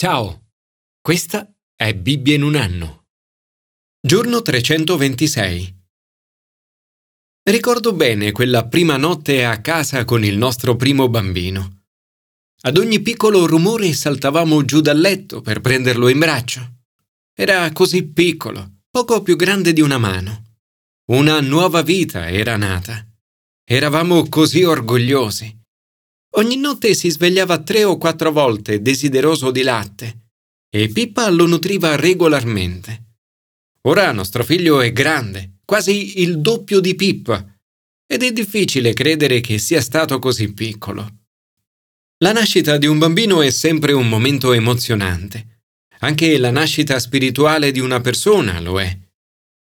Ciao, questa è Bibbia in un anno. Giorno 326. Ricordo bene quella prima notte a casa con il nostro primo bambino. Ad ogni piccolo rumore saltavamo giù dal letto per prenderlo in braccio. Era così piccolo, poco più grande di una mano. Una nuova vita era nata. Eravamo così orgogliosi. Ogni notte si svegliava tre o quattro volte desideroso di latte e Pippa lo nutriva regolarmente. Ora nostro figlio è grande, quasi il doppio di Pippa, ed è difficile credere che sia stato così piccolo. La nascita di un bambino è sempre un momento emozionante. Anche la nascita spirituale di una persona lo è.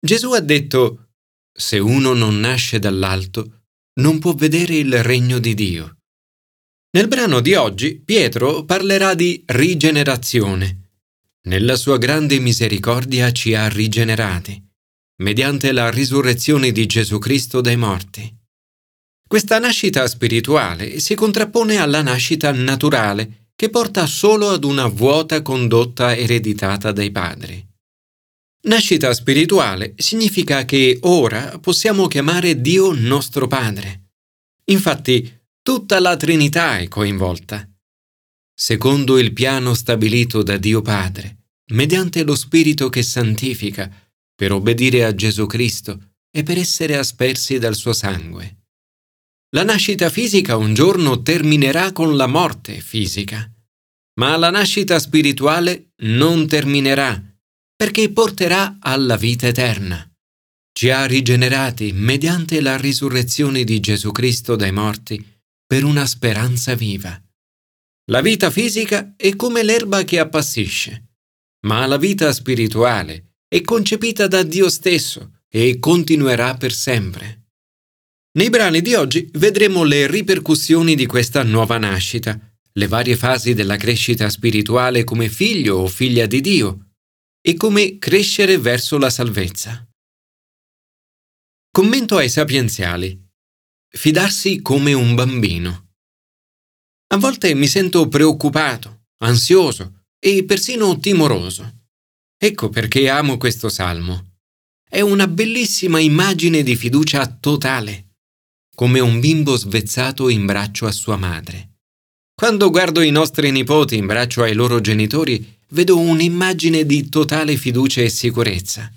Gesù ha detto, se uno non nasce dall'alto, non può vedere il regno di Dio. Nel brano di oggi Pietro parlerà di rigenerazione. Nella sua grande misericordia ci ha rigenerati, mediante la risurrezione di Gesù Cristo dai morti. Questa nascita spirituale si contrappone alla nascita naturale che porta solo ad una vuota condotta ereditata dai padri. Nascita spirituale significa che ora possiamo chiamare Dio nostro Padre. Infatti, tutta la Trinità è coinvolta. Secondo il piano stabilito da Dio Padre, mediante lo Spirito che santifica, per obbedire a Gesù Cristo e per essere aspersi dal suo sangue. La nascita fisica un giorno terminerà con la morte fisica, ma la nascita spirituale non terminerà perché porterà alla vita eterna. Ci ha rigenerati mediante la risurrezione di Gesù Cristo dai morti per una speranza viva. La vita fisica è come l'erba che appassisce, ma la vita spirituale è concepita da Dio stesso e continuerà per sempre. Nei brani di oggi vedremo le ripercussioni di questa nuova nascita, le varie fasi della crescita spirituale come figlio o figlia di Dio e come crescere verso la salvezza. Commento ai sapienziali. Fidarsi come un bambino. A volte mi sento preoccupato, ansioso e persino timoroso. Ecco perché amo questo salmo. È una bellissima immagine di fiducia totale, come un bimbo svezzato in braccio a sua madre. Quando guardo i nostri nipoti in braccio ai loro genitori, vedo un'immagine di totale fiducia e sicurezza.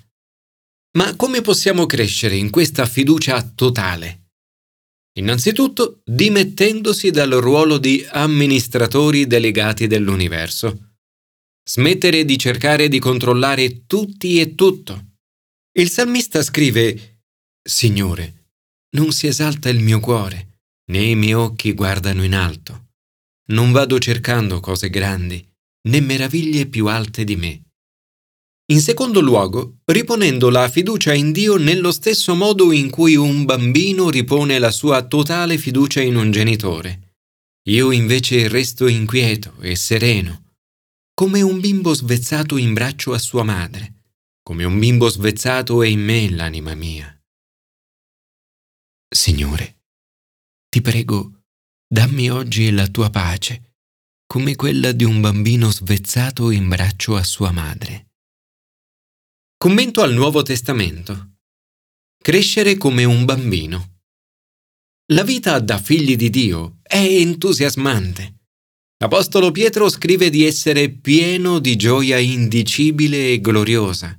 Ma come possiamo crescere in questa fiducia totale? Innanzitutto dimettendosi dal ruolo di amministratori delegati dell'universo. Smettere di cercare di controllare tutti e tutto. Il salmista scrive Signore, non si esalta il mio cuore, né i miei occhi guardano in alto. Non vado cercando cose grandi, né meraviglie più alte di me. In secondo luogo, riponendo la fiducia in Dio nello stesso modo in cui un bambino ripone la sua totale fiducia in un genitore. Io invece resto inquieto e sereno, come un bimbo svezzato in braccio a sua madre, come un bimbo svezzato è in me l'anima mia. Signore, ti prego, dammi oggi la tua pace come quella di un bambino svezzato in braccio a sua madre. Commento al Nuovo Testamento. Crescere come un bambino. La vita da figli di Dio è entusiasmante. L'Apostolo Pietro scrive di essere pieno di gioia indicibile e gloriosa,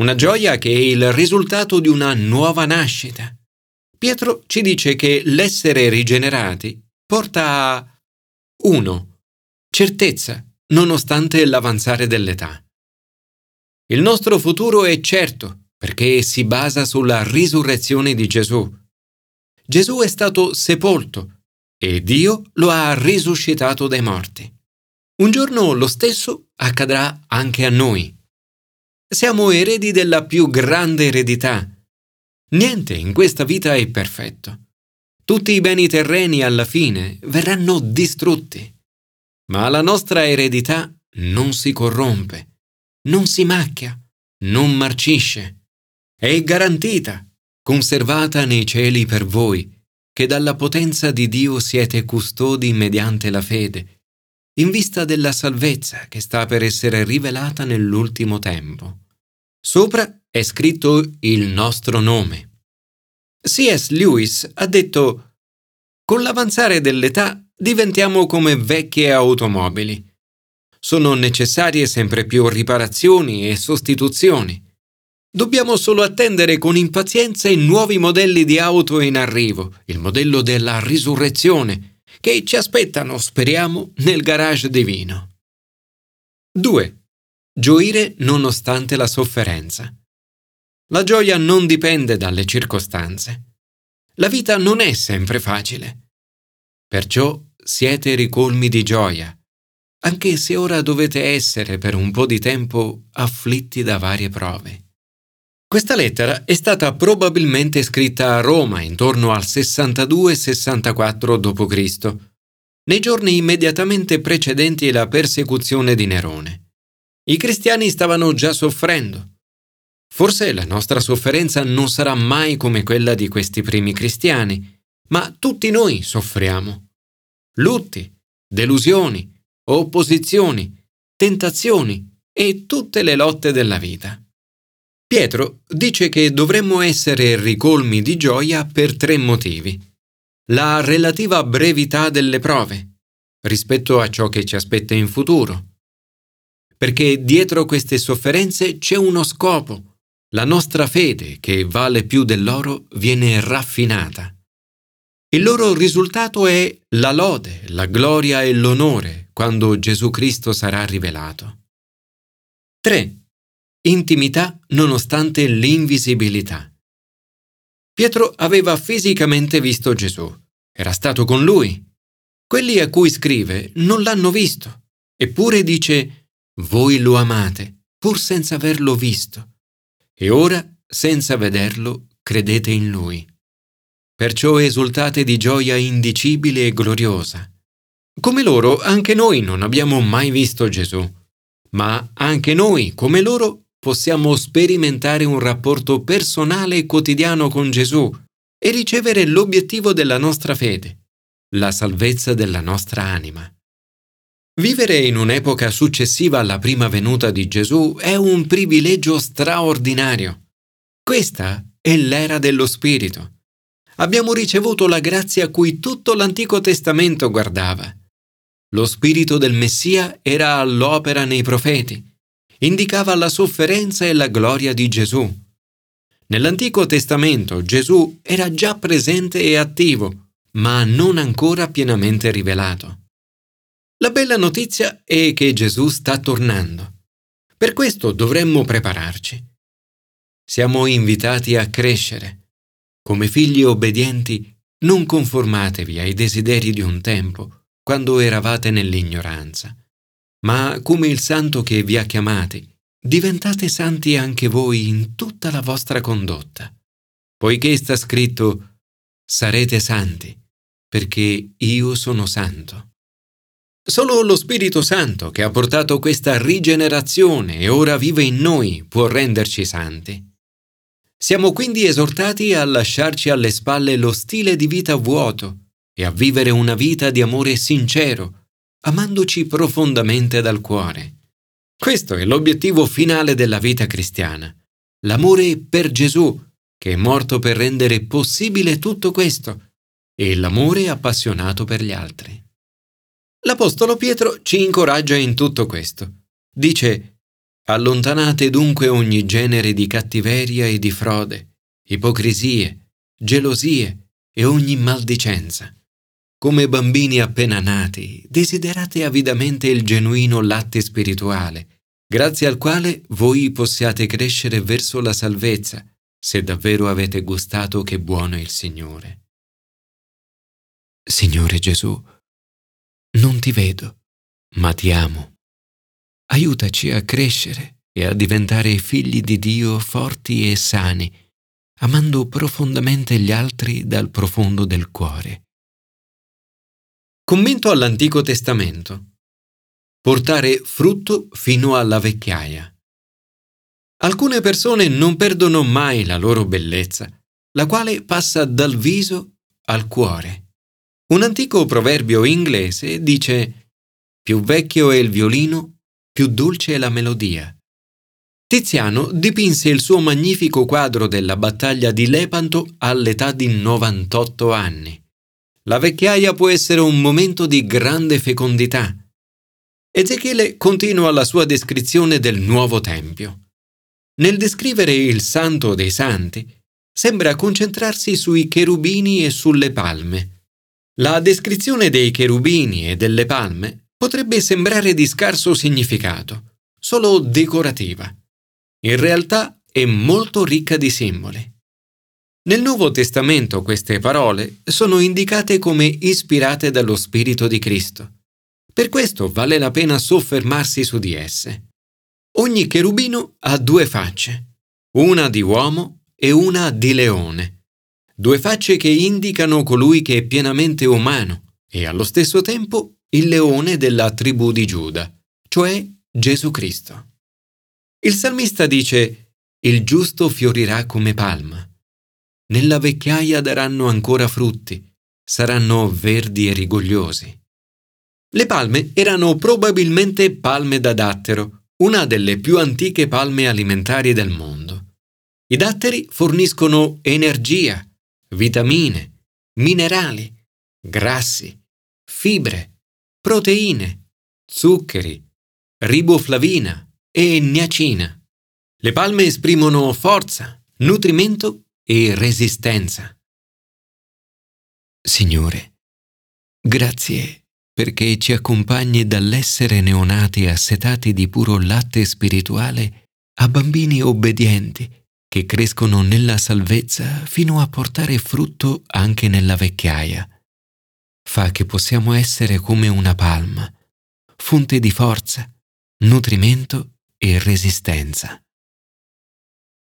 una gioia che è il risultato di una nuova nascita. Pietro ci dice che l'essere rigenerati porta a 1 certezza, nonostante l'avanzare dell'età. Il nostro futuro è certo perché si basa sulla risurrezione di Gesù. Gesù è stato sepolto e Dio lo ha risuscitato dai morti. Un giorno lo stesso accadrà anche a noi. Siamo eredi della più grande eredità. Niente in questa vita è perfetto. Tutti i beni terreni alla fine verranno distrutti ma la nostra eredità non si corrompe, non si macchia, non marcisce. È garantita, conservata nei cieli per voi, che dalla potenza di Dio siete custodi mediante la fede, in vista della salvezza che sta per essere rivelata nell'ultimo tempo. Sopra è scritto il nostro nome. C.S. Lewis ha detto Con l'avanzare dell'età diventiamo come vecchie automobili. Sono necessarie sempre più riparazioni e sostituzioni. Dobbiamo solo attendere con impazienza i nuovi modelli di auto in arrivo, il modello della risurrezione, che ci aspettano, speriamo, nel garage divino. 2. Gioire nonostante la sofferenza. La gioia non dipende dalle circostanze. La vita non è sempre facile. Perciò siete ricolmi di gioia, anche se ora dovete essere per un po' di tempo afflitti da varie prove. Questa lettera è stata probabilmente scritta a Roma intorno al 62-64 d.C., nei giorni immediatamente precedenti la persecuzione di Nerone. I cristiani stavano già soffrendo. Forse la nostra sofferenza non sarà mai come quella di questi primi cristiani, ma tutti noi soffriamo. Lutti, delusioni, opposizioni, tentazioni e tutte le lotte della vita. Pietro dice che dovremmo essere ricolmi di gioia per tre motivi. La relativa brevità delle prove, rispetto a ciò che ci aspetta in futuro. Perché dietro queste sofferenze c'è uno scopo. La nostra fede, che vale più dell'oro, viene raffinata. Il loro risultato è la lode, la gloria e l'onore quando Gesù Cristo sarà rivelato. 3 intimità nonostante l'invisibilità. Pietro aveva fisicamente visto Gesù, era stato con lui. Quelli a cui scrive non l'hanno visto, eppure dice, voi lo amate, pur senza averlo visto, e ora, senza vederlo, credete in lui. Perciò esultate di gioia indicibile e gloriosa. Come loro, anche noi non abbiamo mai visto Gesù, ma anche noi, come loro, possiamo sperimentare un rapporto personale e quotidiano con Gesù e ricevere l'obiettivo della nostra fede, la salvezza della nostra anima. Vivere in un'epoca successiva alla prima venuta di Gesù è un privilegio straordinario. Questa è l'era dello Spirito. Abbiamo ricevuto la grazia a cui tutto l'Antico Testamento guardava. Lo Spirito del Messia era all'opera nei profeti indicava la sofferenza e la gloria di Gesù. Nell'Antico Testamento Gesù era già presente e attivo, ma non ancora pienamente rivelato. La bella notizia è che Gesù sta tornando. Per questo dovremmo prepararci. Siamo invitati a crescere. Come figli obbedienti, non conformatevi ai desideri di un tempo, quando eravate nell'ignoranza ma come il santo che vi ha chiamati, diventate santi anche voi in tutta la vostra condotta, poiché sta scritto sarete santi, perché io sono santo. Solo lo Spirito Santo che ha portato questa rigenerazione e ora vive in noi può renderci santi. Siamo quindi esortati a lasciarci alle spalle lo stile di vita vuoto e a vivere una vita di amore sincero, amandoci profondamente dal cuore. Questo è l'obiettivo finale della vita cristiana, l'amore per Gesù, che è morto per rendere possibile tutto questo, e l'amore appassionato per gli altri. L'Apostolo Pietro ci incoraggia in tutto questo. Dice, Allontanate dunque ogni genere di cattiveria e di frode, ipocrisie, gelosie e ogni maldicenza come bambini appena nati, desiderate avidamente il genuino latte spirituale, grazie al quale voi possiate crescere verso la salvezza, se davvero avete gustato che buono è il Signore. Signore Gesù, non ti vedo, ma ti amo. Aiutaci a crescere e a diventare figli di Dio forti e sani, amando profondamente gli altri dal profondo del cuore. Commento all'Antico Testamento. Portare frutto fino alla vecchiaia. Alcune persone non perdono mai la loro bellezza, la quale passa dal viso al cuore. Un antico proverbio inglese dice più vecchio è il violino, più dolce è la melodia. Tiziano dipinse il suo magnifico quadro della battaglia di Lepanto all'età di 98 anni. La vecchiaia può essere un momento di grande fecondità. Ezechiele continua la sua descrizione del nuovo Tempio. Nel descrivere il Santo dei Santi, sembra concentrarsi sui cherubini e sulle palme. La descrizione dei cherubini e delle palme potrebbe sembrare di scarso significato, solo decorativa. In realtà è molto ricca di simboli. Nel Nuovo Testamento queste parole sono indicate come ispirate dallo Spirito di Cristo. Per questo vale la pena soffermarsi su di esse. Ogni cherubino ha due facce, una di uomo e una di leone, due facce che indicano colui che è pienamente umano e allo stesso tempo il leone della tribù di Giuda, cioè Gesù Cristo. Il salmista dice, il giusto fiorirà come palma. Nella vecchiaia daranno ancora frutti, saranno verdi e rigogliosi. Le palme erano probabilmente palme da dattero, una delle più antiche palme alimentari del mondo. I datteri forniscono energia, vitamine, minerali, grassi, fibre, proteine, zuccheri, riboflavina e niacina. Le palme esprimono forza, nutrimento e resistenza. Signore, grazie perché ci accompagni dall'essere neonati assetati di puro latte spirituale a bambini obbedienti che crescono nella salvezza fino a portare frutto anche nella vecchiaia. Fa che possiamo essere come una palma, fonte di forza, nutrimento e resistenza.